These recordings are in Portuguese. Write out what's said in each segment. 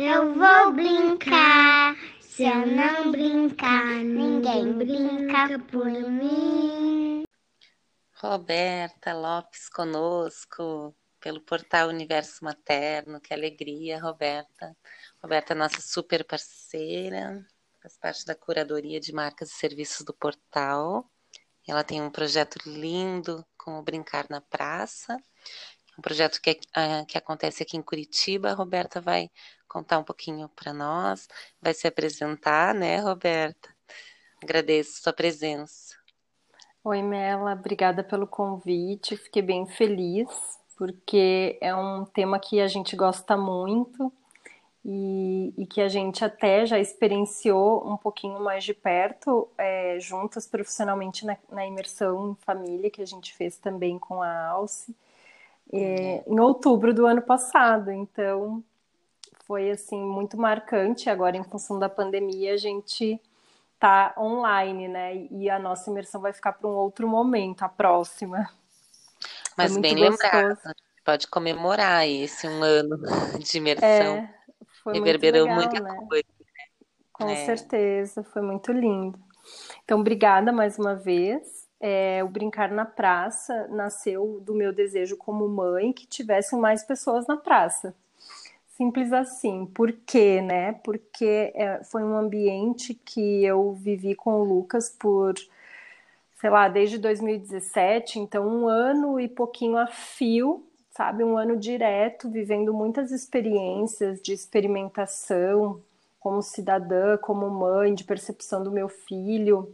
eu vou brincar. Se eu não brincar, ninguém brinca por mim. Roberta Lopes conosco pelo portal Universo Materno. Que alegria, Roberta. Roberta é nossa super parceira, faz parte da curadoria de marcas e serviços do portal. Ela tem um projeto lindo com o Brincar na Praça, um projeto que, uh, que acontece aqui em Curitiba. A Roberta vai contar um pouquinho para nós, vai se apresentar, né, Roberta? Agradeço sua presença. Oi, Mela, obrigada pelo convite. Fiquei bem feliz, porque é um tema que a gente gosta muito e, e, que a gente até já experienciou um pouquinho mais de perto, é, juntas profissionalmente na, na, imersão em família que a gente fez também com a Alce, é, em outubro do ano passado. Então, foi assim muito marcante. Agora, em função da pandemia, a gente tá online, né? E a nossa imersão vai ficar para um outro momento, a próxima. Mas bem lembrado, pode comemorar esse um ano de imersão. É, foi Reverberou muito legal, muita né? coisa. Né? Com é. certeza, foi muito lindo. Então, obrigada mais uma vez. É, o Brincar na Praça nasceu do meu desejo como mãe que tivessem mais pessoas na praça. Simples assim. Por quê, né? Porque é, foi um ambiente que eu vivi com o Lucas por, sei lá, desde 2017, então um ano e pouquinho a fio sabe, um ano direto, vivendo muitas experiências de experimentação como cidadã, como mãe, de percepção do meu filho,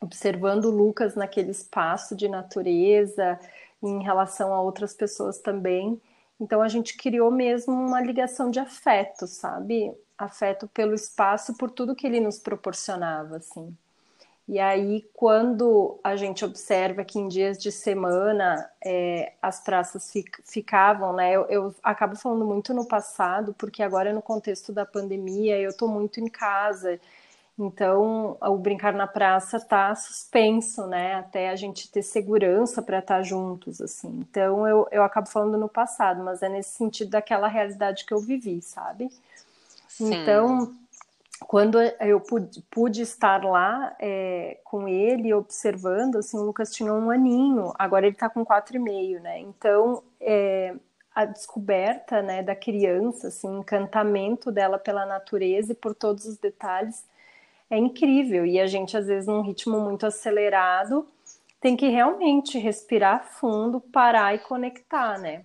observando o Lucas naquele espaço de natureza, em relação a outras pessoas também. Então a gente criou mesmo uma ligação de afeto, sabe? Afeto pelo espaço, por tudo que ele nos proporcionava, assim. E aí, quando a gente observa que em dias de semana é, as praças ficavam, né? Eu, eu, acabo falando muito no passado, porque agora no contexto da pandemia eu estou muito em casa, então o brincar na praça está suspenso, né? Até a gente ter segurança para estar tá juntos, assim. Então eu, eu acabo falando no passado, mas é nesse sentido daquela realidade que eu vivi, sabe? Sim. Então quando eu pude, pude estar lá é, com ele, observando, assim, o Lucas tinha um aninho, agora ele está com quatro e meio, né? Então, é, a descoberta, né, da criança, assim, o encantamento dela pela natureza e por todos os detalhes é incrível. E a gente, às vezes, num ritmo muito acelerado, tem que realmente respirar fundo, parar e conectar, né?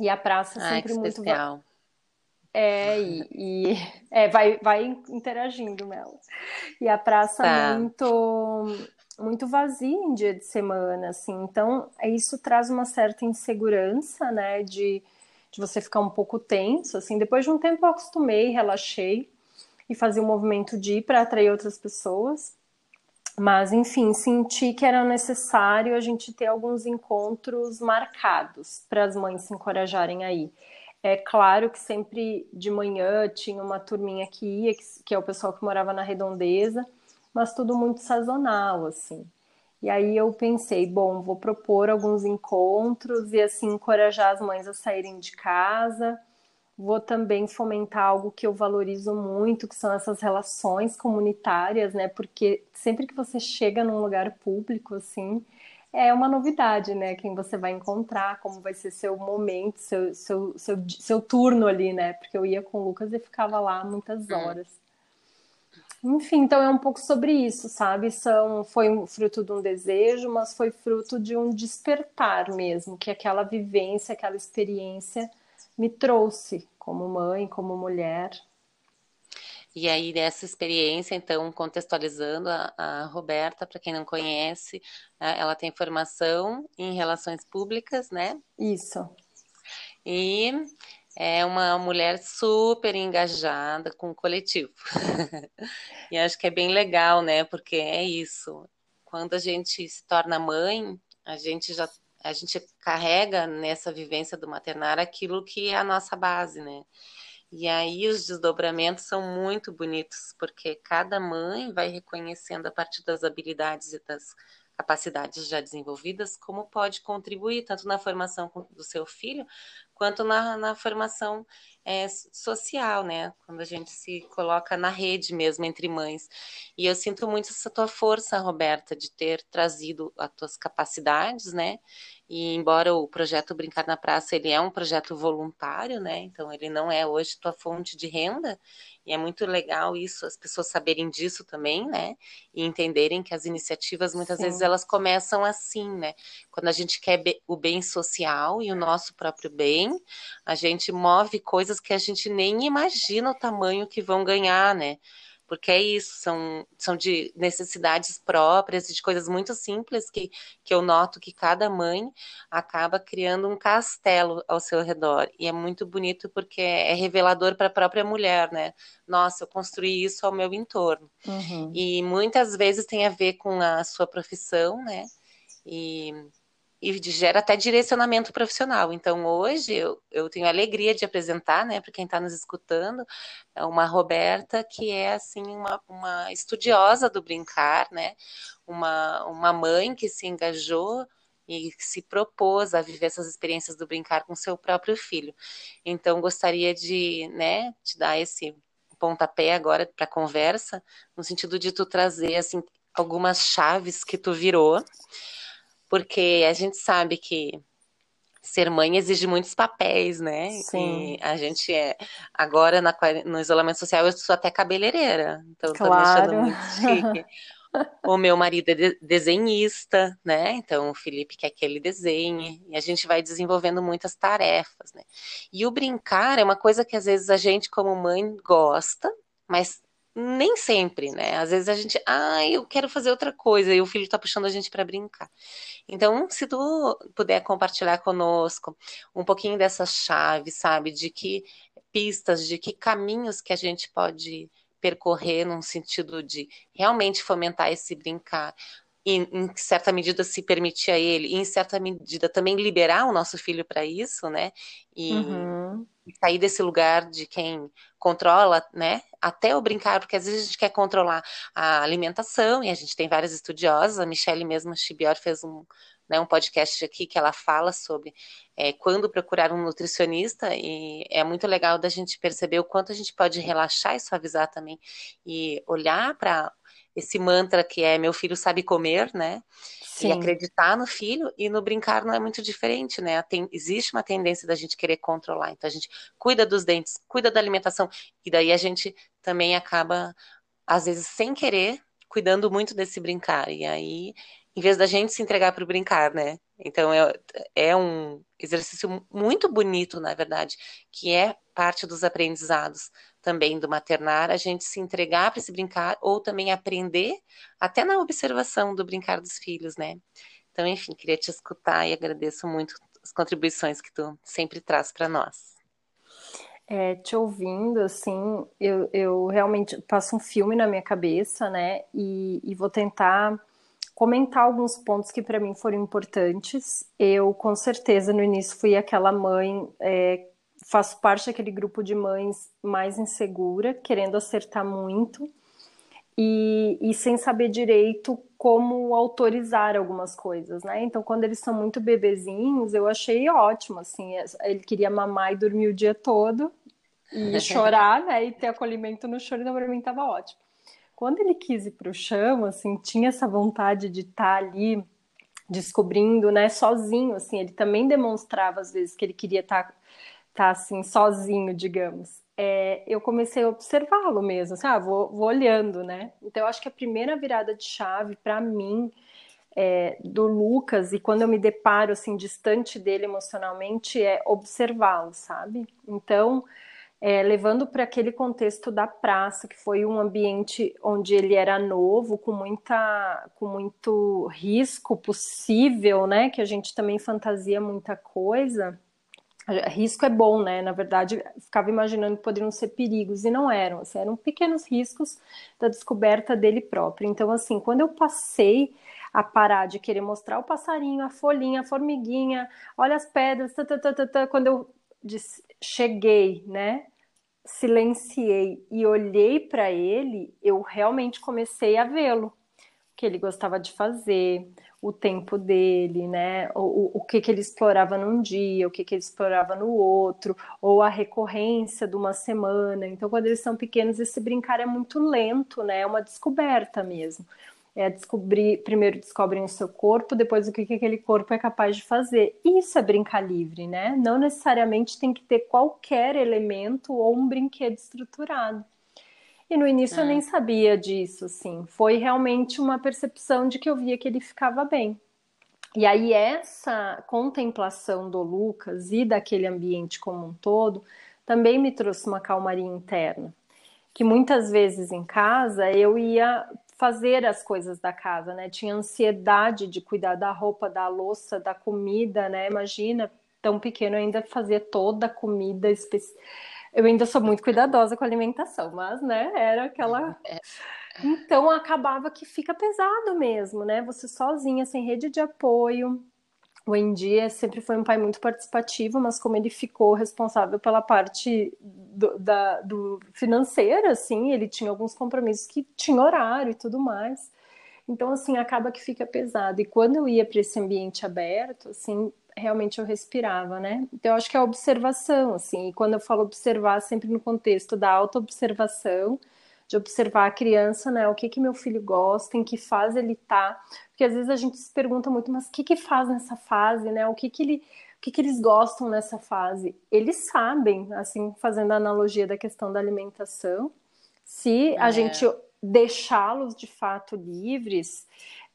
E a praça Ai, sempre muito especial. É, e, e é, vai, vai interagindo, Mel. E a praça tá. muito muito vazia em dia de semana, assim. Então, isso traz uma certa insegurança, né, de, de você ficar um pouco tenso, assim. Depois de um tempo eu acostumei, relaxei e fazia o movimento de ir para atrair outras pessoas. Mas, enfim, senti que era necessário a gente ter alguns encontros marcados para as mães se encorajarem aí. É claro que sempre de manhã tinha uma turminha que ia, que, que é o pessoal que morava na redondeza, mas tudo muito sazonal, assim. E aí eu pensei, bom, vou propor alguns encontros e assim encorajar as mães a saírem de casa. Vou também fomentar algo que eu valorizo muito, que são essas relações comunitárias, né? Porque sempre que você chega num lugar público, assim, é uma novidade, né? Quem você vai encontrar, como vai ser seu momento, seu, seu, seu, seu turno ali, né? Porque eu ia com o Lucas e ficava lá muitas hum. horas. Enfim, então é um pouco sobre isso, sabe? São, foi fruto de um desejo, mas foi fruto de um despertar mesmo, que aquela vivência, aquela experiência me trouxe como mãe, como mulher. E aí, dessa experiência, então, contextualizando a, a Roberta, para quem não conhece, ela tem formação em relações públicas, né? Isso. E é uma mulher super engajada com o coletivo. e acho que é bem legal, né? Porque é isso. Quando a gente se torna mãe, a gente já a gente carrega nessa vivência do maternar aquilo que é a nossa base, né? E aí os desdobramentos são muito bonitos, porque cada mãe vai reconhecendo a partir das habilidades e das capacidades já desenvolvidas como pode contribuir tanto na formação do seu filho quanto na, na formação é, social, né? Quando a gente se coloca na rede mesmo entre mães. E eu sinto muito essa tua força, Roberta, de ter trazido as tuas capacidades, né? E embora o projeto Brincar na Praça ele é um projeto voluntário, né? Então ele não é hoje tua fonte de renda. E é muito legal isso, as pessoas saberem disso também, né? E entenderem que as iniciativas muitas Sim. vezes elas começam assim, né? Quando a gente quer o bem social e o nosso próprio bem, a gente move coisas que a gente nem imagina o tamanho que vão ganhar, né? porque é isso, são, são de necessidades próprias de coisas muito simples que, que eu noto que cada mãe acaba criando um castelo ao seu redor. E é muito bonito porque é revelador para a própria mulher, né? Nossa, eu construí isso ao meu entorno. Uhum. E muitas vezes tem a ver com a sua profissão, né? E e gera até direcionamento profissional. Então, hoje eu, eu tenho a alegria de apresentar, né, para quem está nos escutando, é uma Roberta que é assim uma, uma estudiosa do brincar, né, uma, uma mãe que se engajou e se propôs a viver essas experiências do brincar com seu próprio filho. Então, gostaria de, né, te dar esse pontapé agora para a conversa, no sentido de tu trazer assim algumas chaves que tu virou porque a gente sabe que ser mãe exige muitos papéis, né? Sim. E a gente é. Agora, na, no isolamento social, eu sou até cabeleireira. Então, claro. tô me achando muito chique. o meu marido é desenhista, né? Então, o Felipe quer que ele desenhe. E a gente vai desenvolvendo muitas tarefas, né? E o brincar é uma coisa que, às vezes, a gente, como mãe, gosta, mas nem sempre, né? Às vezes a gente, ah, eu quero fazer outra coisa e o filho está puxando a gente para brincar. Então, se tu puder compartilhar conosco um pouquinho dessa chave, sabe, de que pistas, de que caminhos que a gente pode percorrer num sentido de realmente fomentar esse brincar, e em certa medida se permitir a ele, e em certa medida também liberar o nosso filho para isso, né? E, uhum. sair desse lugar de quem controla, né? Até o brincar, porque às vezes a gente quer controlar a alimentação, e a gente tem várias estudiosas, a Michelle mesmo Chibior fez um, né, um podcast aqui que ela fala sobre é, quando procurar um nutricionista, e é muito legal da gente perceber o quanto a gente pode relaxar e suavizar também, e olhar para esse mantra que é meu filho sabe comer, né? Sim. E acreditar no filho e no brincar não é muito diferente, né? Tem, existe uma tendência da gente querer controlar. Então a gente cuida dos dentes, cuida da alimentação, e daí a gente também acaba, às vezes, sem querer, cuidando muito desse brincar. E aí, em vez da gente se entregar para brincar, né? Então é, é um exercício muito bonito, na verdade, que é parte dos aprendizados também do maternar, a gente se entregar para esse brincar ou também aprender até na observação do brincar dos filhos, né? Então, enfim, queria te escutar e agradeço muito as contribuições que tu sempre traz para nós. É, te ouvindo, assim, eu, eu realmente passo um filme na minha cabeça, né? E, e vou tentar comentar alguns pontos que para mim foram importantes. Eu, com certeza, no início fui aquela mãe é, faço parte daquele grupo de mães mais insegura, querendo acertar muito e, e, sem saber direito como autorizar algumas coisas, né? Então, quando eles são muito bebezinhos, eu achei ótimo, assim, ele queria mamar e dormir o dia todo e chorar, né? E ter acolhimento no choro, então para mim estava ótimo. Quando ele quis ir para o chão, assim, tinha essa vontade de estar tá ali descobrindo, né, sozinho, assim, ele também demonstrava às vezes que ele queria estar tá tá assim, sozinho, digamos, é, eu comecei a observá-lo mesmo, assim, ah, vou, vou olhando, né? Então, acho que a primeira virada de chave para mim é, do Lucas e quando eu me deparo assim distante dele emocionalmente é observá-lo, sabe? Então, é, levando para aquele contexto da praça, que foi um ambiente onde ele era novo, com muita, com muito risco possível, né? Que a gente também fantasia muita coisa. Risco é bom, né? Na verdade, ficava imaginando que poderiam ser perigos e não eram. Assim, eram pequenos riscos da descoberta dele próprio. Então, assim, quando eu passei a parar de querer mostrar o passarinho, a folhinha, a formiguinha, olha as pedras, tá, quando eu disse, cheguei, né? Silenciei e olhei para ele, eu realmente comecei a vê-lo que ele gostava de fazer, o tempo dele, né? O, o que, que ele explorava num dia, o que, que ele explorava no outro, ou a recorrência de uma semana. Então, quando eles são pequenos, esse brincar é muito lento, né? É uma descoberta mesmo. É descobrir, primeiro descobrem o seu corpo, depois o que, que aquele corpo é capaz de fazer. Isso é brincar livre, né? Não necessariamente tem que ter qualquer elemento ou um brinquedo estruturado. E no início é. eu nem sabia disso, assim. Foi realmente uma percepção de que eu via que ele ficava bem. E aí essa contemplação do Lucas e daquele ambiente como um todo também me trouxe uma calmaria interna. Que muitas vezes em casa eu ia fazer as coisas da casa, né? Tinha ansiedade de cuidar da roupa, da louça, da comida, né? Imagina, tão pequeno ainda fazer toda a comida específica eu ainda sou muito cuidadosa com a alimentação, mas, né, era aquela. É. Então acabava que fica pesado mesmo, né? Você sozinha, sem rede de apoio. O Endia sempre foi um pai muito participativo, mas como ele ficou responsável pela parte do, da, do financeira, assim, ele tinha alguns compromissos que tinha horário e tudo mais. Então, assim, acaba que fica pesado. E quando eu ia para esse ambiente aberto, assim, realmente eu respirava, né? Então eu acho que é a observação, assim, e quando eu falo observar, sempre no contexto da autoobservação, de observar a criança, né? O que que meu filho gosta, em que fase ele tá, porque às vezes a gente se pergunta muito, mas o que que faz nessa fase, né? O que que ele o que, que eles gostam nessa fase? Eles sabem, assim, fazendo a analogia da questão da alimentação, se a é. gente deixá-los de fato livres,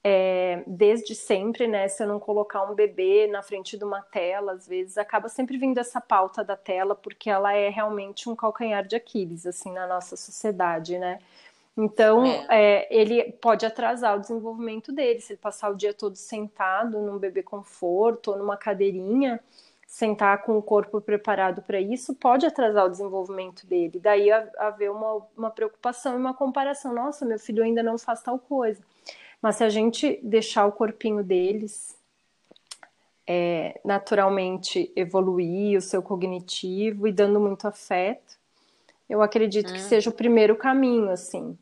é, desde sempre, né? Se eu não colocar um bebê na frente de uma tela, às vezes acaba sempre vindo essa pauta da tela, porque ela é realmente um calcanhar de Aquiles, assim, na nossa sociedade, né? Então, é. É, ele pode atrasar o desenvolvimento dele. Se ele passar o dia todo sentado num bebê conforto ou numa cadeirinha, sentar com o corpo preparado para isso, pode atrasar o desenvolvimento dele. Daí haver uma, uma preocupação e uma comparação. Nossa, meu filho ainda não faz tal coisa. Mas se a gente deixar o corpinho deles é, naturalmente evoluir o seu cognitivo e dando muito afeto, eu acredito que hum. seja o primeiro caminho, assim.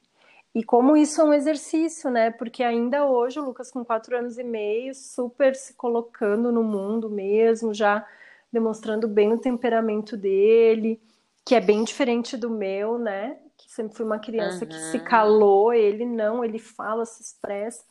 E como isso é um exercício, né? Porque ainda hoje o Lucas, com quatro anos e meio, super se colocando no mundo mesmo, já demonstrando bem o temperamento dele, que é bem diferente do meu, né? Sempre fui uma criança uhum. que se calou, ele não, ele fala, se expressa.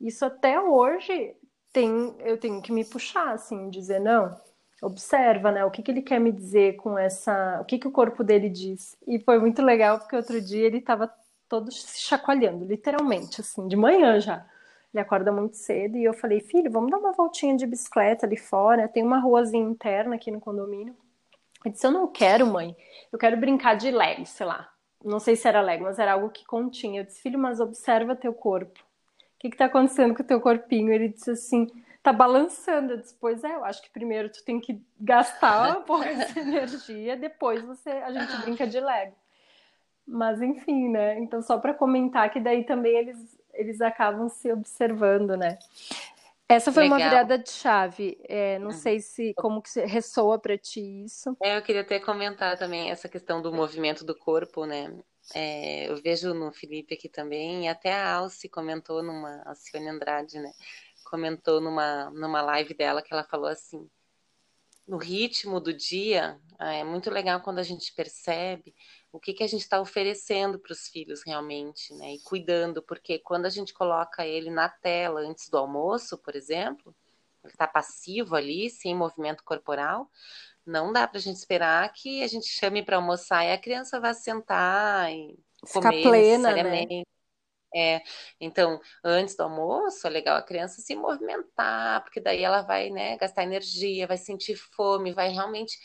Isso até hoje tem, eu tenho que me puxar, assim, dizer, não, observa, né, o que, que ele quer me dizer com essa, o que, que o corpo dele diz. E foi muito legal, porque outro dia ele estava todo se chacoalhando, literalmente, assim, de manhã já. Ele acorda muito cedo e eu falei, filho, vamos dar uma voltinha de bicicleta ali fora, tem uma ruazinha interna aqui no condomínio. Ele disse, eu não quero, mãe, eu quero brincar de Lego, sei lá não sei se era Lego, mas era algo que continha. Eu disse, filho, mas observa teu corpo. O que está acontecendo com o teu corpinho? Ele disse assim, tá balançando. Eu disse, pois é, eu acho que primeiro tu tem que gastar um pouco essa energia, depois você a gente brinca de Lego. Mas enfim, né? Então só para comentar que daí também eles eles acabam se observando, né? Essa foi Legal. uma virada de chave. É, não uhum. sei se como que ressoa para ti isso. É, eu queria até comentar também essa questão do movimento do corpo, né? É, eu vejo no Felipe aqui também, e até a Alce comentou numa, a Cione Andrade, né? Comentou numa, numa live dela que ela falou assim: no ritmo do dia, ah, é muito legal quando a gente percebe o que, que a gente está oferecendo para os filhos realmente, né? E cuidando, porque quando a gente coloca ele na tela antes do almoço, por exemplo, ele está passivo ali, sem movimento corporal, não dá para a gente esperar que a gente chame para almoçar e a criança vá sentar e Ficar comer plena, né? É, então, antes do almoço, é legal a criança se movimentar, porque daí ela vai, né, gastar energia, vai sentir fome, vai realmente,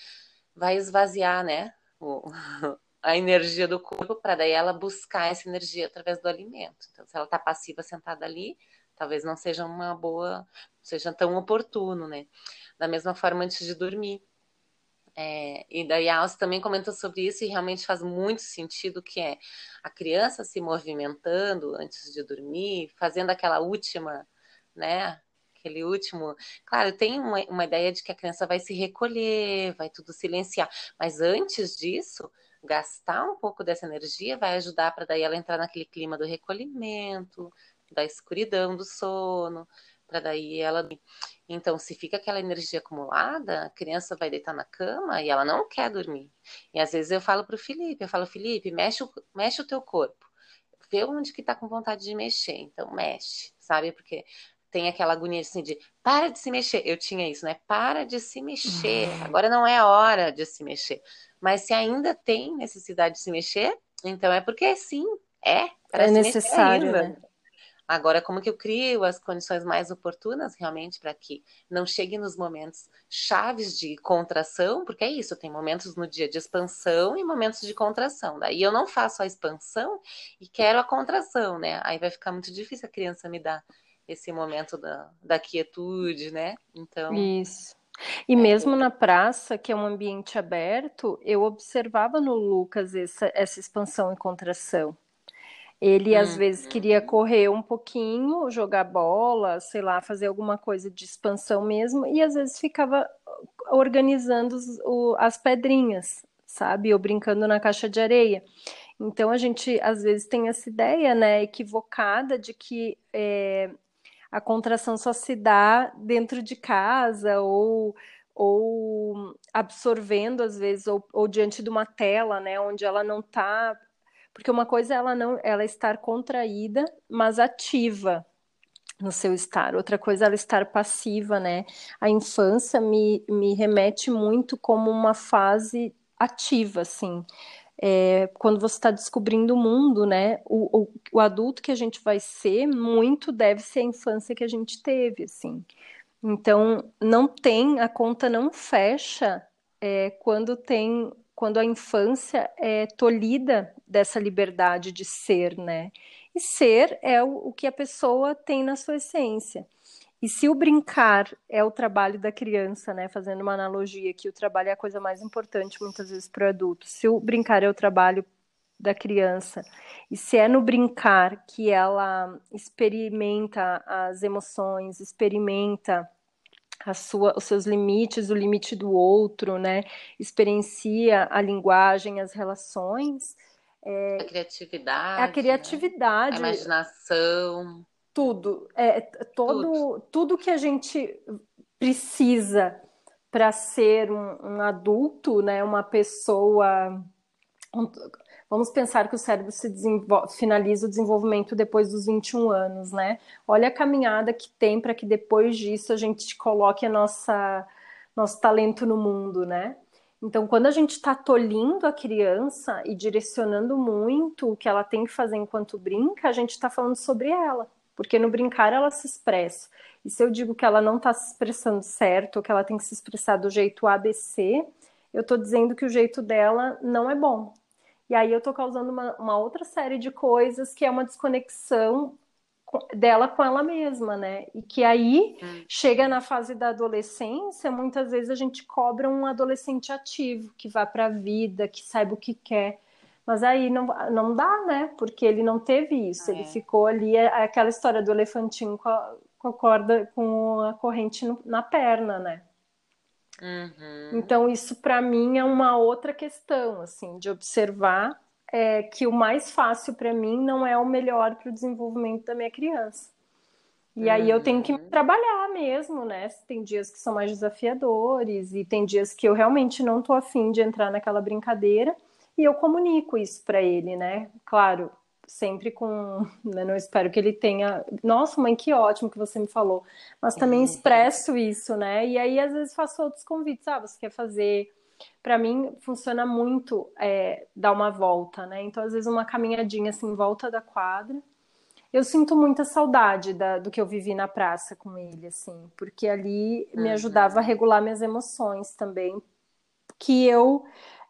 vai esvaziar, né, o, a energia do corpo para daí ela buscar essa energia através do alimento. Então, se ela está passiva sentada ali, talvez não seja uma boa, não seja tão oportuno, né? Da mesma forma, antes de dormir. É, e daí a Alce também comentou sobre isso e realmente faz muito sentido que é a criança se movimentando antes de dormir, fazendo aquela última, né? Aquele último. Claro, tem uma, uma ideia de que a criança vai se recolher, vai tudo silenciar, mas antes disso, gastar um pouco dessa energia vai ajudar para daí ela entrar naquele clima do recolhimento, da escuridão do sono, para daí ela. Então, se fica aquela energia acumulada, a criança vai deitar na cama e ela não quer dormir. E às vezes eu falo para o Felipe, eu falo, Felipe, mexe o, mexe o teu corpo. Vê onde que tá com vontade de mexer. Então, mexe, sabe? Porque tem aquela agonia assim de para de se mexer. Eu tinha isso, né? Para de se mexer. Uhum. Agora não é hora de se mexer. Mas se ainda tem necessidade de se mexer, então é porque sim, é. É necessário, né? Agora, como que eu crio as condições mais oportunas realmente para que não chegue nos momentos chaves de contração, porque é isso, tem momentos no dia de expansão e momentos de contração. Daí eu não faço a expansão e quero a contração, né? Aí vai ficar muito difícil a criança me dar esse momento da, da quietude, né? Então. Isso. E é, mesmo na praça, que é um ambiente aberto, eu observava no Lucas essa, essa expansão e contração. Ele às vezes queria correr um pouquinho, jogar bola, sei lá, fazer alguma coisa de expansão mesmo, e às vezes ficava organizando os, o, as pedrinhas, sabe? Ou brincando na caixa de areia. Então a gente às vezes tem essa ideia, né, equivocada de que é, a contração só se dá dentro de casa ou ou absorvendo às vezes ou, ou diante de uma tela, né, onde ela não está porque uma coisa é ela não ela estar contraída, mas ativa no seu estar. Outra coisa é ela estar passiva, né? A infância me, me remete muito como uma fase ativa, assim. É, quando você está descobrindo o mundo, né? O, o, o, adulto que a gente vai ser, muito deve ser a infância que a gente teve, assim. Então, não tem, a conta não fecha é, quando tem quando a infância é tolhida dessa liberdade de ser, né? E ser é o, o que a pessoa tem na sua essência. E se o brincar é o trabalho da criança, né? Fazendo uma analogia que o trabalho é a coisa mais importante muitas vezes para o adulto. Se o brincar é o trabalho da criança e se é no brincar que ela experimenta as emoções, experimenta a sua, os seus limites, o limite do outro, né? Experiencia a linguagem, as relações. É, a criatividade. A criatividade. Né? A imaginação. Tudo. É, todo, tudo. tudo que a gente precisa para ser um, um, adulto, né? Uma pessoa. Um, Vamos pensar que o cérebro se finaliza o desenvolvimento depois dos 21 anos, né? Olha a caminhada que tem para que depois disso a gente coloque a nossa nosso talento no mundo, né? Então, quando a gente está tolhindo a criança e direcionando muito o que ela tem que fazer enquanto brinca, a gente está falando sobre ela, porque no brincar ela se expressa. E se eu digo que ela não está se expressando certo, que ela tem que se expressar do jeito ABC, eu estou dizendo que o jeito dela não é bom. E aí eu tô causando uma, uma outra série de coisas que é uma desconexão dela com ela mesma, né? E que aí hum. chega na fase da adolescência, muitas vezes a gente cobra um adolescente ativo, que vá para a vida, que saiba o que quer. Mas aí não, não dá, né? Porque ele não teve isso, é. ele ficou ali, é, é aquela história do elefantinho com a, com a corda, com a corrente no, na perna, né? Uhum. Então, isso para mim é uma outra questão, assim, de observar é, que o mais fácil para mim não é o melhor para o desenvolvimento da minha criança. E uhum. aí eu tenho que uhum. trabalhar mesmo, né? Tem dias que são mais desafiadores e tem dias que eu realmente não tô afim de entrar naquela brincadeira e eu comunico isso para ele, né? Claro, sempre com. Né, não espero que ele tenha. Nossa, mãe, que ótimo que você me falou. Mas também uhum. expresso isso, né? E aí, às vezes, faço outros convites. Ah, você quer fazer. Para mim, funciona muito é, dar uma volta, né? Então, às vezes, uma caminhadinha assim, em volta da quadra. Eu sinto muita saudade da, do que eu vivi na praça com ele, assim, porque ali me uhum. ajudava a regular minhas emoções também, que eu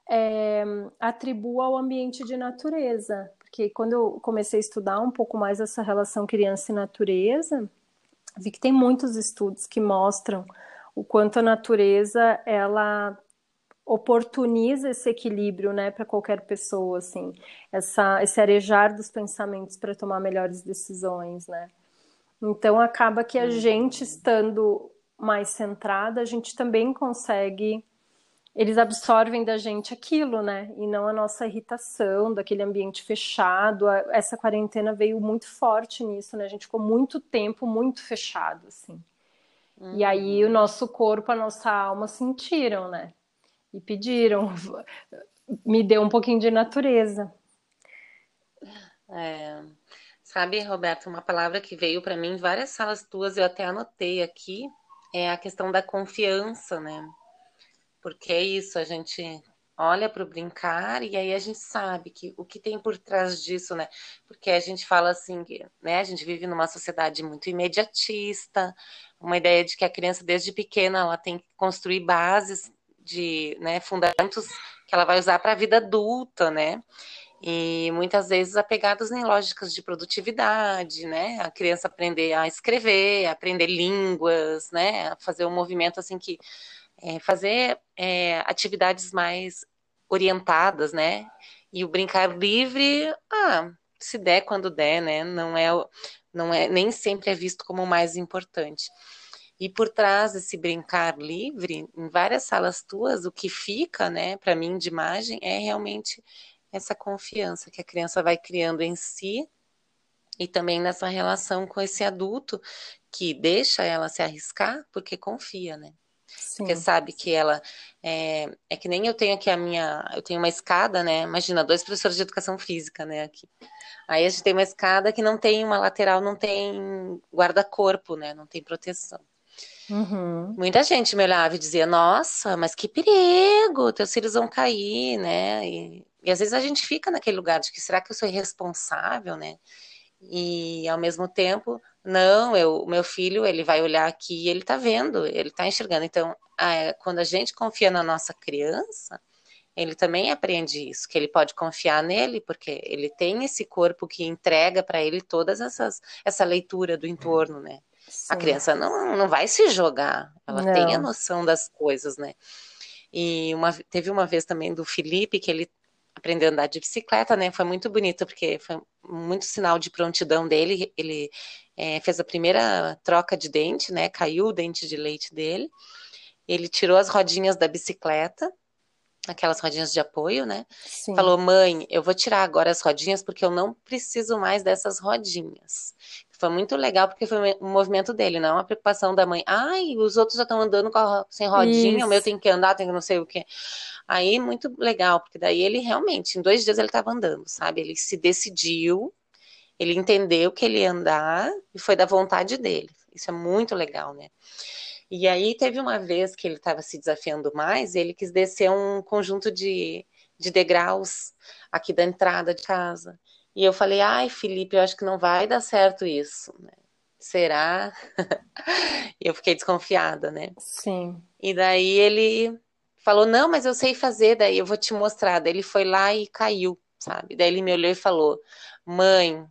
é, atribuo ao ambiente de natureza porque quando eu comecei a estudar um pouco mais essa relação criança e natureza, vi que tem muitos estudos que mostram o quanto a natureza ela oportuniza esse equilíbrio, né, para qualquer pessoa, assim, essa, esse arejar dos pensamentos para tomar melhores decisões, né. Então acaba que a uhum. gente estando mais centrada, a gente também consegue eles absorvem da gente aquilo, né? E não a nossa irritação, daquele ambiente fechado. Essa quarentena veio muito forte nisso, né? A gente ficou muito tempo muito fechado, assim. Uhum. E aí o nosso corpo, a nossa alma sentiram, né? E pediram, me deu um pouquinho de natureza. É, sabe, Roberto, uma palavra que veio para mim em várias salas tuas, eu até anotei aqui, é a questão da confiança, né? Porque é isso, a gente olha para o brincar e aí a gente sabe que o que tem por trás disso, né? Porque a gente fala assim, né? A gente vive numa sociedade muito imediatista, uma ideia de que a criança desde pequena ela tem que construir bases de, né, fundamentos que ela vai usar para a vida adulta, né? E muitas vezes apegados em lógicas de produtividade, né? A criança aprender a escrever, aprender línguas, né? Fazer um movimento assim que é, fazer é, atividades mais orientadas, né? E o brincar livre, ah, se der quando der, né? Não é, não é, nem sempre é visto como o mais importante. E por trás desse brincar livre, em várias salas tuas, o que fica, né, para mim de imagem é realmente essa confiança que a criança vai criando em si e também nessa relação com esse adulto que deixa ela se arriscar porque confia, né? Sim. Porque sabe que ela é, é que nem eu tenho aqui a minha, eu tenho uma escada, né? Imagina, dois professores de educação física, né, aqui. Aí a gente tem uma escada que não tem uma lateral, não tem guarda-corpo, né? Não tem proteção. Uhum. Muita gente me olhava e dizia, nossa, mas que perigo, teus filhos vão cair, né? E, e às vezes a gente fica naquele lugar de que será que eu sou irresponsável, né? E ao mesmo tempo, não, eu, o meu filho, ele vai olhar aqui e ele tá vendo, ele tá enxergando. Então, a, quando a gente confia na nossa criança, ele também aprende isso, que ele pode confiar nele, porque ele tem esse corpo que entrega para ele todas essas essa leitura do entorno, né? Sim. A criança não, não vai se jogar, ela não. tem a noção das coisas, né? E uma, teve uma vez também do Felipe que ele aprendeu a andar de bicicleta, né? Foi muito bonito, porque foi muito sinal de prontidão dele. Ele é, fez a primeira troca de dente, né? Caiu o dente de leite dele. Ele tirou as rodinhas da bicicleta, aquelas rodinhas de apoio, né? Sim. Falou, mãe, eu vou tirar agora as rodinhas porque eu não preciso mais dessas rodinhas. Foi muito legal porque foi um movimento dele, não é uma preocupação da mãe. Ai, os outros já estão andando a, sem rodinha, Isso. o meu tem que andar, tem que não sei o quê. Aí, muito legal, porque daí ele realmente, em dois dias ele estava andando, sabe? Ele se decidiu, ele entendeu que ele ia andar e foi da vontade dele. Isso é muito legal, né? E aí teve uma vez que ele estava se desafiando mais, ele quis descer um conjunto de, de degraus aqui da entrada de casa. E eu falei, ai, Felipe, eu acho que não vai dar certo isso. Né? Será? e eu fiquei desconfiada, né? Sim. E daí ele falou, não, mas eu sei fazer, daí eu vou te mostrar. Daí ele foi lá e caiu, sabe? Daí ele me olhou e falou, mãe,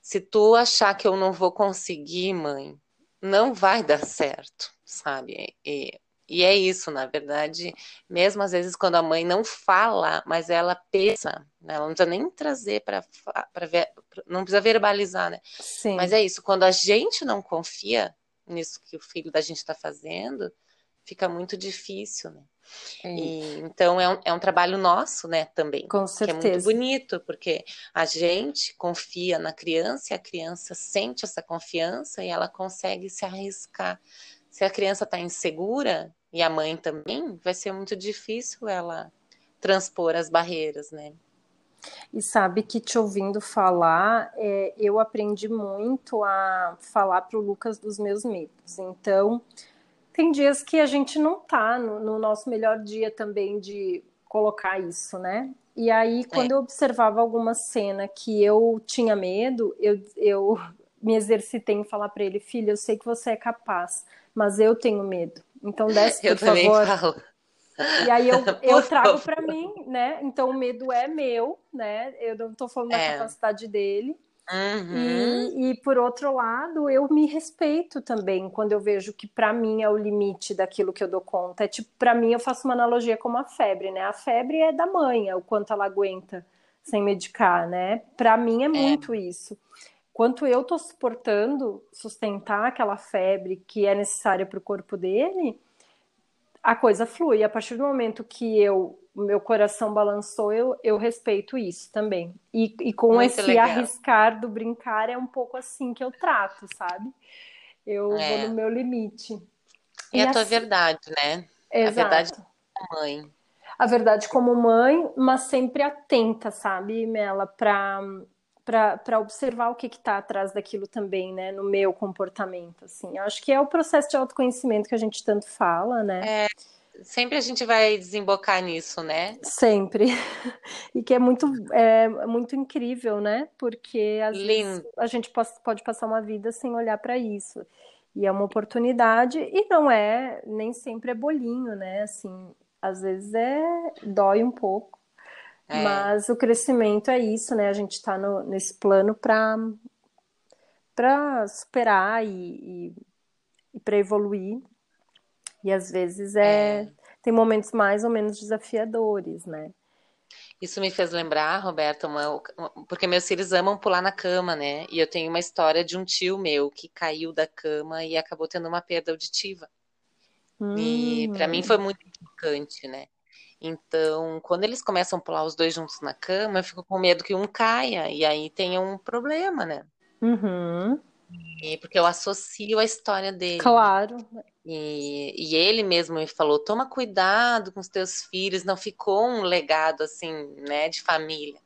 se tu achar que eu não vou conseguir, mãe, não vai dar certo, sabe? E e é isso, na verdade, mesmo às vezes quando a mãe não fala, mas ela pensa, né? ela não precisa nem trazer para ver, não precisa verbalizar, né? Sim. Mas é isso, quando a gente não confia nisso que o filho da gente está fazendo, fica muito difícil, né? É. E, então é um, é um trabalho nosso, né, também. Com certeza. Que é muito bonito, porque a gente confia na criança e a criança sente essa confiança e ela consegue se arriscar. Se a criança está insegura, e a mãe também, vai ser muito difícil ela transpor as barreiras, né? E sabe que te ouvindo falar, é, eu aprendi muito a falar para o Lucas dos meus medos. Então, tem dias que a gente não tá no, no nosso melhor dia também de colocar isso, né? E aí, quando é. eu observava alguma cena que eu tinha medo, eu, eu me exercitei em falar para ele, filho, eu sei que você é capaz, mas eu tenho medo. Então desce, por eu favor. Falo. E aí eu, eu trago para mim, né? Então o medo é meu, né? Eu não estou falando é. da capacidade dele. Uhum. E, e, por outro lado, eu me respeito também quando eu vejo que para mim é o limite daquilo que eu dou conta. É tipo, para mim eu faço uma analogia com a febre, né? A febre é da mãe, é o quanto ela aguenta sem medicar, né? Para mim é, é muito isso quanto eu estou suportando sustentar aquela febre que é necessária para o corpo dele, a coisa flui. A partir do momento que eu meu coração balançou, eu, eu respeito isso também. E, e com Muito esse legal. arriscar do brincar, é um pouco assim que eu trato, sabe? Eu é. vou no meu limite. E, e a assim... tua verdade, né? Exato. A verdade como mãe. A verdade como mãe, mas sempre atenta, sabe, Mela, para para observar o que está atrás daquilo também, né, no meu comportamento, assim. Eu acho que é o processo de autoconhecimento que a gente tanto fala, né? É, sempre a gente vai desembocar nisso, né? Sempre. E que é muito, é, muito incrível, né? Porque às Lindo. vezes a gente pode passar uma vida sem olhar para isso. E é uma oportunidade, e não é, nem sempre é bolinho, né? Assim, às vezes é dói um pouco. É. Mas o crescimento é isso, né? A gente está nesse plano para superar e, e, e para evoluir. E às vezes é, é, tem momentos mais ou menos desafiadores, né? Isso me fez lembrar, Roberta, uma, porque meus filhos amam pular na cama, né? E eu tenho uma história de um tio meu que caiu da cama e acabou tendo uma perda auditiva. Hum. E para mim foi muito importante, né? Então, quando eles começam a pular os dois juntos na cama, eu fico com medo que um caia e aí tenha um problema, né? Uhum. E, porque eu associo a história dele. Claro. E, e ele mesmo me falou: toma cuidado com os teus filhos, não ficou um legado assim, né, de família.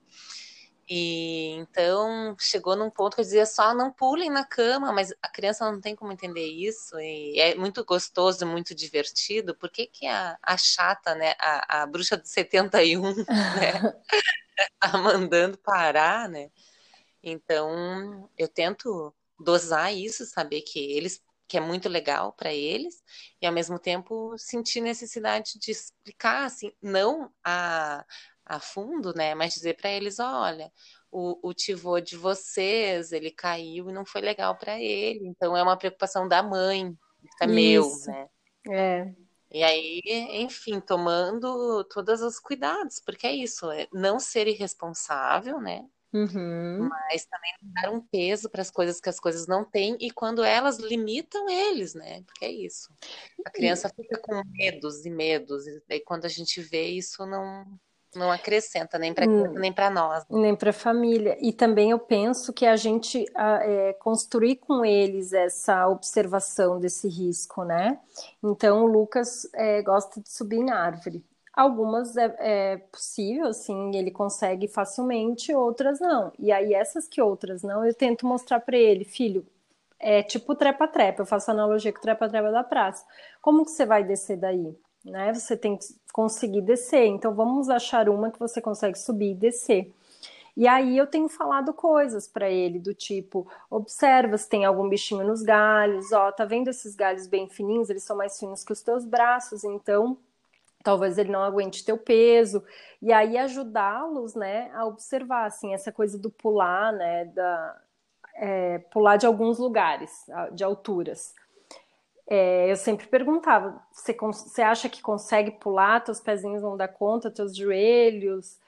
E então chegou num ponto que eu dizia só não pulem na cama, mas a criança não tem como entender isso, e é muito gostoso, muito divertido. Por que, que a, a chata, né, a, a bruxa do 71, né, tá mandando parar, né? Então eu tento dosar isso, saber que eles que é muito legal para eles e ao mesmo tempo sentir necessidade de explicar assim, não a a fundo, né? Mas dizer para eles, olha, o, o tivô de vocês, ele caiu e não foi legal para ele. Então é uma preocupação da mãe, é meu, né? É. E aí, enfim, tomando todos os cuidados, porque é isso, é não ser irresponsável, né? Uhum. Mas também dar um peso para as coisas que as coisas não têm e quando elas limitam eles, né? Porque é isso. A criança fica com medos e medos, e daí quando a gente vê isso, não, não acrescenta nem para hum, nem para nós. Nem para a família. E também eu penso que a gente é, construir com eles essa observação desse risco, né? Então o Lucas é, gosta de subir em árvore. Algumas é, é, possível, assim, ele consegue facilmente, outras não. E aí essas que outras não, eu tento mostrar para ele, filho, é tipo trepa-trepa, eu faço analogia com trepa-trepa da praça. Como que você vai descer daí? Né? Você tem que conseguir descer. Então vamos achar uma que você consegue subir e descer. E aí eu tenho falado coisas para ele do tipo, observa se tem algum bichinho nos galhos, ó, tá vendo esses galhos bem fininhos, eles são mais finos que os teus braços, então talvez ele não aguente teu peso. E aí ajudá-los, né, a observar assim essa coisa do pular, né, da é, pular de alguns lugares, de alturas. É, eu sempre perguntava: você, você acha que consegue pular? Teus pezinhos vão dar conta, teus joelhos?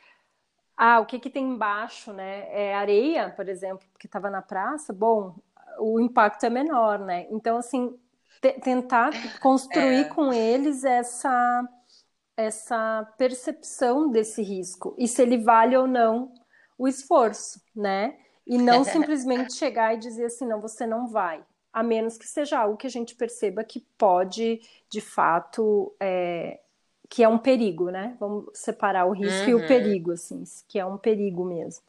Ah, o que, que tem embaixo, né? É areia, por exemplo, porque estava na praça. Bom, o impacto é menor, né? Então, assim, tentar construir é. com eles essa essa percepção desse risco e se ele vale ou não o esforço, né? E não simplesmente chegar e dizer assim, não, você não vai a menos que seja algo que a gente perceba que pode, de fato, é, que é um perigo, né? Vamos separar o risco uhum. e o uhum. perigo, assim, que é um perigo mesmo.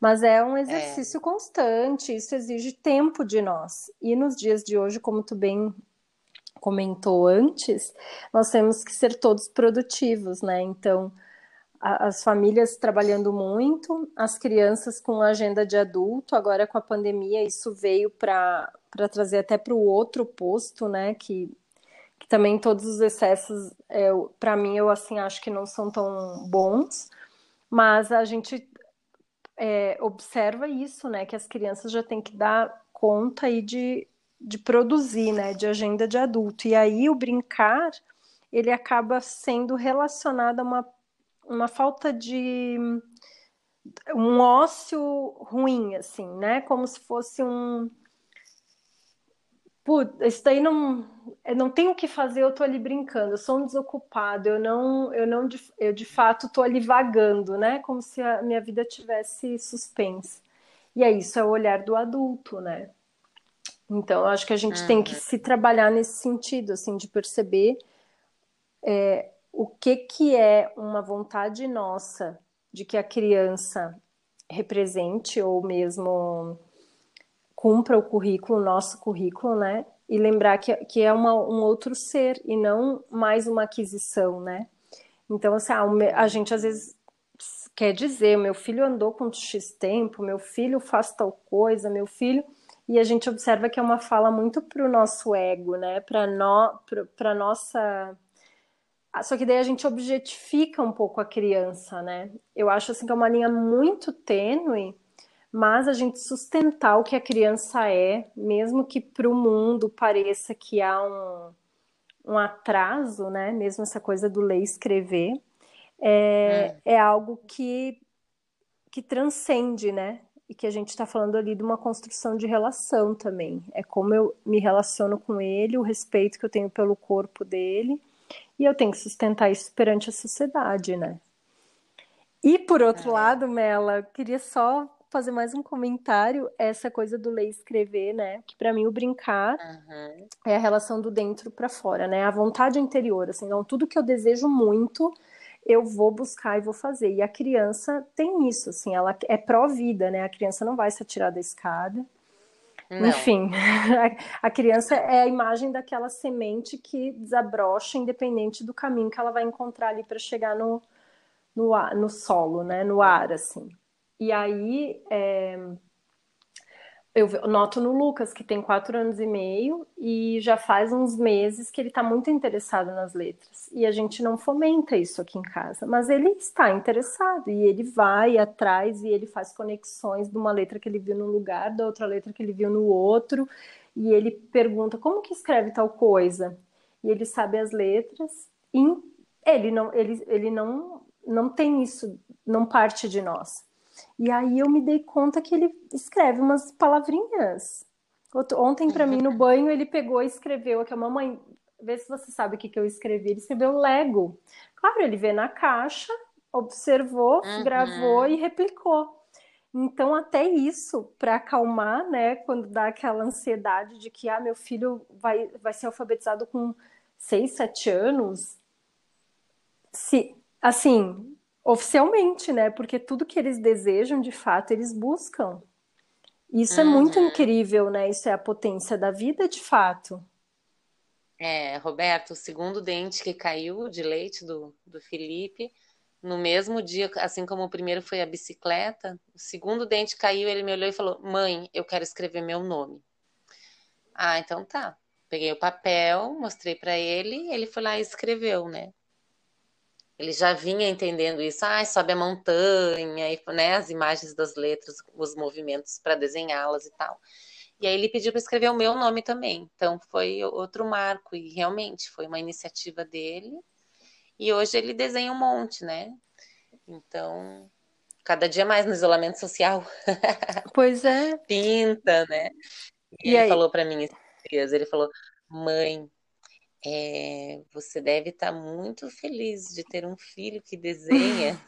Mas é um exercício é. constante, isso exige tempo de nós. E nos dias de hoje, como tu bem comentou antes, nós temos que ser todos produtivos, né? Então, as famílias trabalhando muito, as crianças com agenda de adulto, agora com a pandemia, isso veio para trazer até para o outro posto, né? Que, que também todos os excessos, é, para mim, eu assim acho que não são tão bons, mas a gente é, observa isso, né? Que as crianças já têm que dar conta aí de, de produzir, né? De agenda de adulto. E aí o brincar ele acaba sendo relacionado a uma, uma falta de um ócio ruim, assim, né? Como se fosse um putz, isso daí não, eu não tenho o que fazer, eu tô ali brincando, eu sou um desocupado, eu não, eu não, eu de fato tô ali vagando, né? Como se a minha vida tivesse suspensa. E é isso, é o olhar do adulto, né? Então, eu acho que a gente uhum. tem que se trabalhar nesse sentido, assim, de perceber é, o que que é uma vontade nossa de que a criança represente ou mesmo cumpra o currículo, o nosso currículo, né? E lembrar que, que é uma, um outro ser e não mais uma aquisição, né? Então, assim, a gente às vezes quer dizer, meu filho andou com X tempo, meu filho faz tal coisa, meu filho. E a gente observa que é uma fala muito para o nosso ego, né? Para no, para nossa. Só que daí a gente objetifica um pouco a criança, né? Eu acho assim que é uma linha muito tênue mas a gente sustentar o que a criança é, mesmo que para o mundo pareça que há um, um atraso, né? Mesmo essa coisa do ler e escrever, é, é. é algo que, que transcende, né? E que a gente está falando ali de uma construção de relação também. É como eu me relaciono com ele, o respeito que eu tenho pelo corpo dele, e eu tenho que sustentar isso perante a sociedade, né? E por outro é. lado, Mela, queria só fazer mais um comentário, essa coisa do ler e escrever, né? Que para mim o brincar uhum. é a relação do dentro para fora, né? A vontade interior, assim, então tudo que eu desejo muito, eu vou buscar e vou fazer. E a criança tem isso, assim, ela é pró-vida, né? A criança não vai se atirar da escada. Não. Enfim, a criança é a imagem daquela semente que desabrocha independente do caminho que ela vai encontrar ali para chegar no, no, no solo, né? No ar, assim. E aí é, eu noto no Lucas, que tem quatro anos e meio, e já faz uns meses que ele está muito interessado nas letras. E a gente não fomenta isso aqui em casa, mas ele está interessado e ele vai atrás e ele faz conexões de uma letra que ele viu num lugar, da outra letra que ele viu no outro, e ele pergunta como que escreve tal coisa. E ele sabe as letras, e ele não, ele, ele não, não tem isso, não parte de nós. E aí eu me dei conta que ele escreve umas palavrinhas. Ontem, para mim, no banho, ele pegou e escreveu aqui, mamãe, vê se você sabe o que, que eu escrevi. Ele escreveu Lego. Claro, ele vê na caixa, observou, uhum. gravou e replicou. Então, até isso, para acalmar, né, quando dá aquela ansiedade de que, ah, meu filho vai, vai ser alfabetizado com seis, sete anos, se, assim, oficialmente, né? Porque tudo que eles desejam, de fato, eles buscam. Isso uhum. é muito incrível, né? Isso é a potência da vida, de fato. É, Roberto, o segundo dente que caiu de leite do, do Felipe, no mesmo dia, assim como o primeiro foi a bicicleta, o segundo dente caiu, ele me olhou e falou: Mãe, eu quero escrever meu nome. Ah, então tá. Peguei o papel, mostrei para ele, ele foi lá e escreveu, né? Ele já vinha entendendo isso, ah, sobe a montanha, e, né, as imagens das letras, os movimentos para desenhá-las e tal. E aí ele pediu para escrever o meu nome também. Então foi outro marco e realmente foi uma iniciativa dele. E hoje ele desenha um monte, né? Então, cada dia mais no isolamento social. Pois é. Pinta, né? E, e ele aí? falou para mim ele falou: "Mãe, é, você deve estar tá muito feliz de ter um filho que desenha.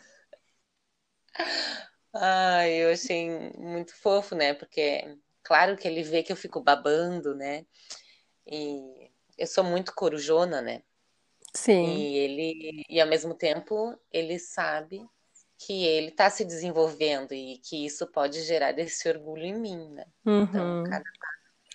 Ai, eu achei muito fofo, né? Porque, claro que ele vê que eu fico babando, né? E eu sou muito corujona, né? Sim. E ele, e ao mesmo tempo, ele sabe que ele está se desenvolvendo e que isso pode gerar esse orgulho em mim, né? Então, uhum. Então, cada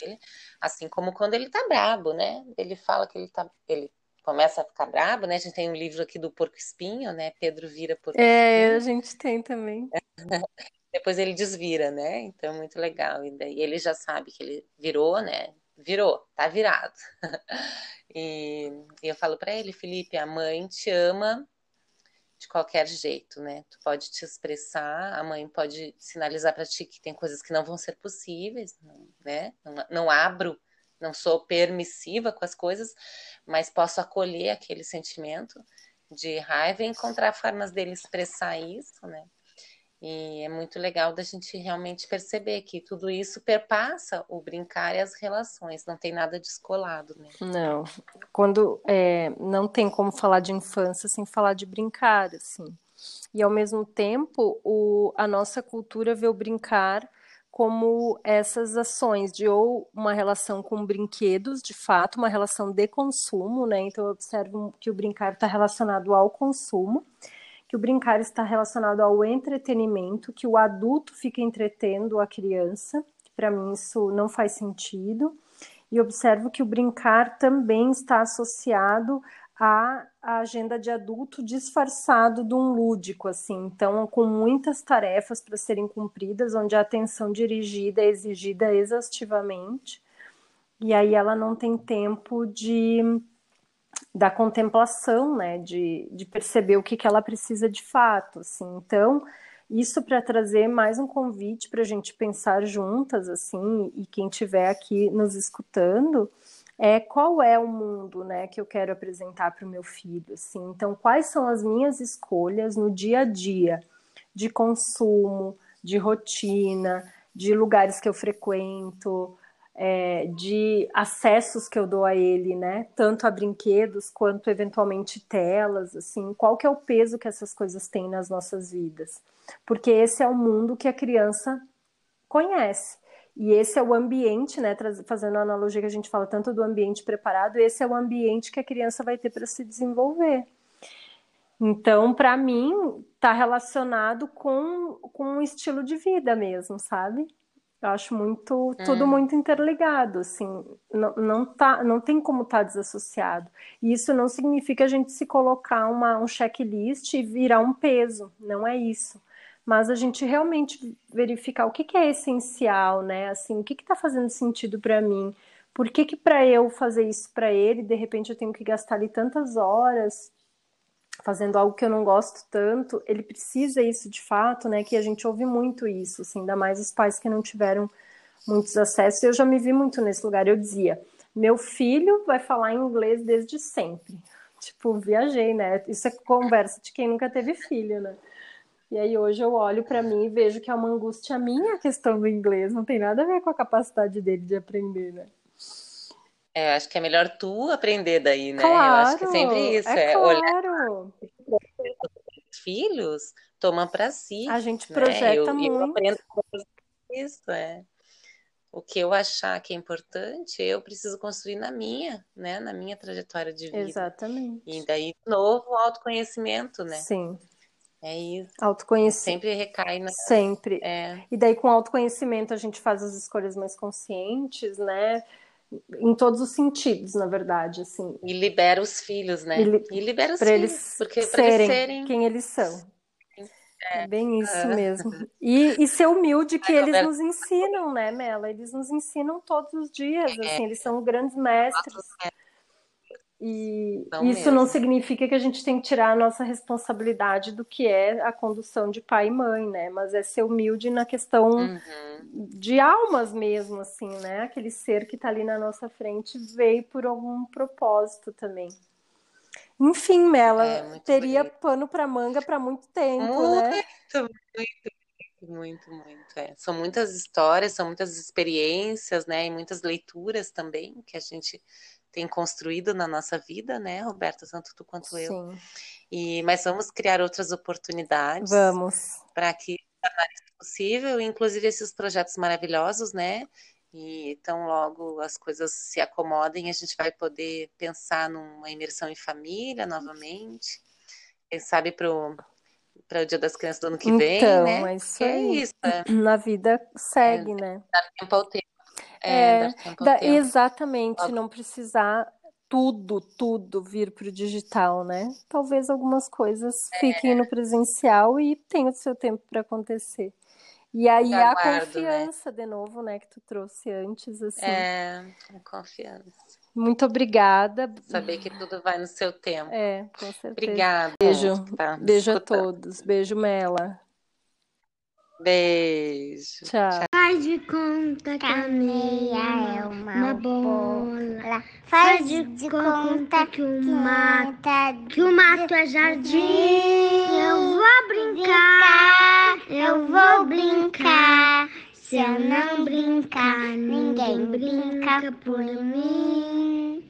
dele, assim como quando ele tá brabo, né? Ele fala que ele tá, ele começa a ficar brabo, né? A gente tem um livro aqui do Porco Espinho, né? Pedro vira Porco é, Espinho. É, a gente tem também. Depois ele desvira, né? Então, muito legal. E daí ele já sabe que ele virou, né? Virou, tá virado. e, e eu falo para ele, Felipe, a mãe te ama de qualquer jeito, né? Tu pode te expressar, a mãe pode sinalizar para ti que tem coisas que não vão ser possíveis, né? Não, não abro, não sou permissiva com as coisas, mas posso acolher aquele sentimento de raiva e encontrar formas dele expressar isso, né? E é muito legal da gente realmente perceber que tudo isso perpassa o brincar e as relações, não tem nada descolado, né? Não, quando é, não tem como falar de infância sem falar de brincar, assim. E ao mesmo tempo, o, a nossa cultura vê o brincar como essas ações de ou uma relação com brinquedos, de fato, uma relação de consumo, né? Então eu observo que o brincar está relacionado ao consumo, que o brincar está relacionado ao entretenimento, que o adulto fica entretendo a criança. Para mim isso não faz sentido. E observo que o brincar também está associado à agenda de adulto disfarçado de um lúdico, assim. Então, com muitas tarefas para serem cumpridas, onde a atenção dirigida é exigida exaustivamente. E aí ela não tem tempo de da contemplação, né, de, de perceber o que, que ela precisa de fato, assim. Então, isso para trazer mais um convite para a gente pensar juntas, assim, e quem estiver aqui nos escutando, é qual é o mundo, né, que eu quero apresentar para o meu filho, assim. Então, quais são as minhas escolhas no dia a dia de consumo, de rotina, de lugares que eu frequento, é, de acessos que eu dou a ele, né? Tanto a brinquedos quanto eventualmente telas, assim, qual que é o peso que essas coisas têm nas nossas vidas? Porque esse é o mundo que a criança conhece. E esse é o ambiente, né? Fazendo a analogia que a gente fala tanto do ambiente preparado, esse é o ambiente que a criança vai ter para se desenvolver. Então, para mim, está relacionado com, com um estilo de vida mesmo, sabe? Eu acho muito tudo hum. muito interligado, assim, não, não, tá, não tem como estar tá desassociado. E isso não significa a gente se colocar uma, um checklist e virar um peso, não é isso. Mas a gente realmente verificar o que, que é essencial, né? Assim, o que está fazendo sentido para mim? Por que, que para eu fazer isso para ele, de repente eu tenho que gastar ali tantas horas fazendo algo que eu não gosto tanto, ele precisa isso de fato, né? Que a gente ouve muito isso, assim, ainda mais os pais que não tiveram muitos acessos. Eu já me vi muito nesse lugar. Eu dizia: meu filho vai falar inglês desde sempre. Tipo, viajei, né? Isso é conversa de quem nunca teve filho, né? E aí hoje eu olho para mim e vejo que é uma angústia minha a questão do inglês, não tem nada a ver com a capacidade dele de aprender, né? É, acho que é melhor tu aprender daí, né? Claro, eu acho que é sempre isso. É, é claro. olhar filhos, toma para si. A gente projeta né? eu, muito. Eu aprendo isso, é. O que eu achar que é importante, eu preciso construir na minha, né? Na minha trajetória de vida. Exatamente. E daí, de novo, autoconhecimento, né? Sim. É isso. Autoconhecimento. Sempre recai na. Sempre. É. E daí, com autoconhecimento, a gente faz as escolhas mais conscientes, né? Em todos os sentidos, na verdade, assim. E libera os filhos, né? E, li... e libera os filhos, eles porque serem, eles serem quem eles são. É, é bem isso é. mesmo. E, e ser humilde que eles nos ensinam, né, Mela? Eles nos ensinam todos os dias, é. assim, eles são grandes mestres. E não isso mesmo. não significa que a gente tem que tirar a nossa responsabilidade do que é a condução de pai e mãe, né? Mas é ser humilde na questão uhum. de almas mesmo, assim, né? Aquele ser que está ali na nossa frente veio por algum propósito também. Enfim, Mela, é, teria bonito. pano para manga para muito tempo, muito, né? Muito, muito, muito. É. São muitas histórias, são muitas experiências, né? E muitas leituras também que a gente tem construído na nossa vida, né, Roberta, tanto tu quanto eu. Sim. E mas vamos criar outras oportunidades. Vamos. Para que tornar isso possível, inclusive esses projetos maravilhosos, né? E tão logo as coisas se acomodem, a gente vai poder pensar numa imersão em família novamente. Quem sabe para o para o Dia das Crianças do ano que então, vem, né? É isso, é isso. É. Na vida segue, é, né? Dar tempo ao tempo. É, é da, exatamente, não precisar tudo, tudo vir para o digital, né? Talvez algumas coisas é. fiquem no presencial e tenham o seu tempo para acontecer. E aí a né? confiança, né? de novo, né, que tu trouxe antes, assim. É, a confiança. Muito obrigada. Saber que tudo vai no seu tempo. É, com certeza. Obrigada. Beijo. Tá Beijo a todos. Beijo, Mela. Beijo. Tchau. Faz de conta que a meia é uma, uma bola. Faz de, de conta que o mato, que o mato é jardim. Eu vou brincar, eu Se eu não brincar, ninguém brinca por mim.